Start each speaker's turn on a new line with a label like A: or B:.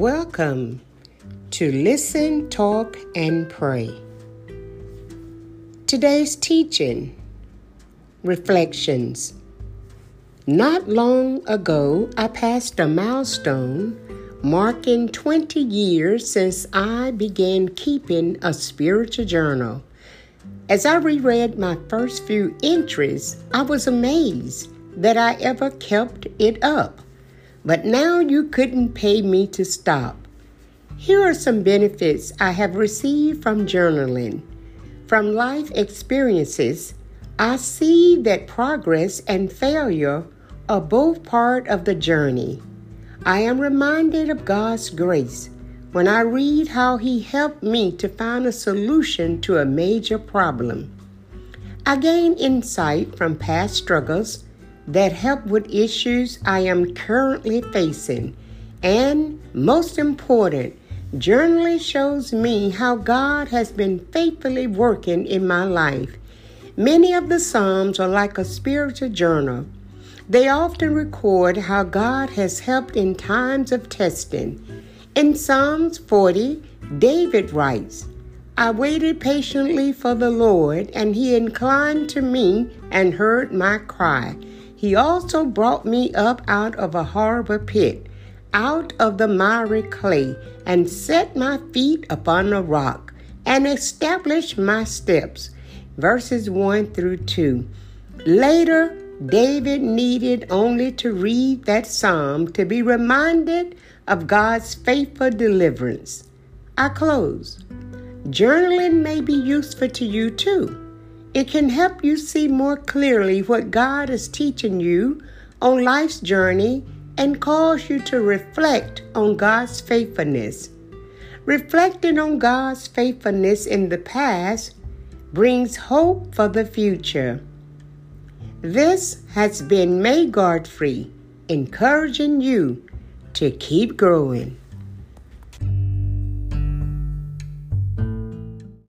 A: Welcome to Listen, Talk, and Pray. Today's teaching Reflections. Not long ago, I passed a milestone marking 20 years since I began keeping a spiritual journal. As I reread my first few entries, I was amazed that I ever kept it up. But now you couldn't pay me to stop. Here are some benefits I have received from journaling. From life experiences, I see that progress and failure are both part of the journey. I am reminded of God's grace when I read how He helped me to find a solution to a major problem. I gain insight from past struggles that help with issues I am currently facing. And most important, journaling shows me how God has been faithfully working in my life. Many of the Psalms are like a spiritual journal. They often record how God has helped in times of testing. In Psalms 40, David writes, I waited patiently for the Lord, and he inclined to me and heard my cry. He also brought me up out of a horrible pit, out of the miry clay, and set my feet upon a rock, and established my steps. Verses 1 through 2. Later, David needed only to read that psalm to be reminded of God's faithful deliverance. I close. Journaling may be useful to you too. It can help you see more clearly what God is teaching you on life's journey and cause you to reflect on God's faithfulness. Reflecting on God's faithfulness in the past brings hope for the future. This has been May Godfrey encouraging you to keep growing.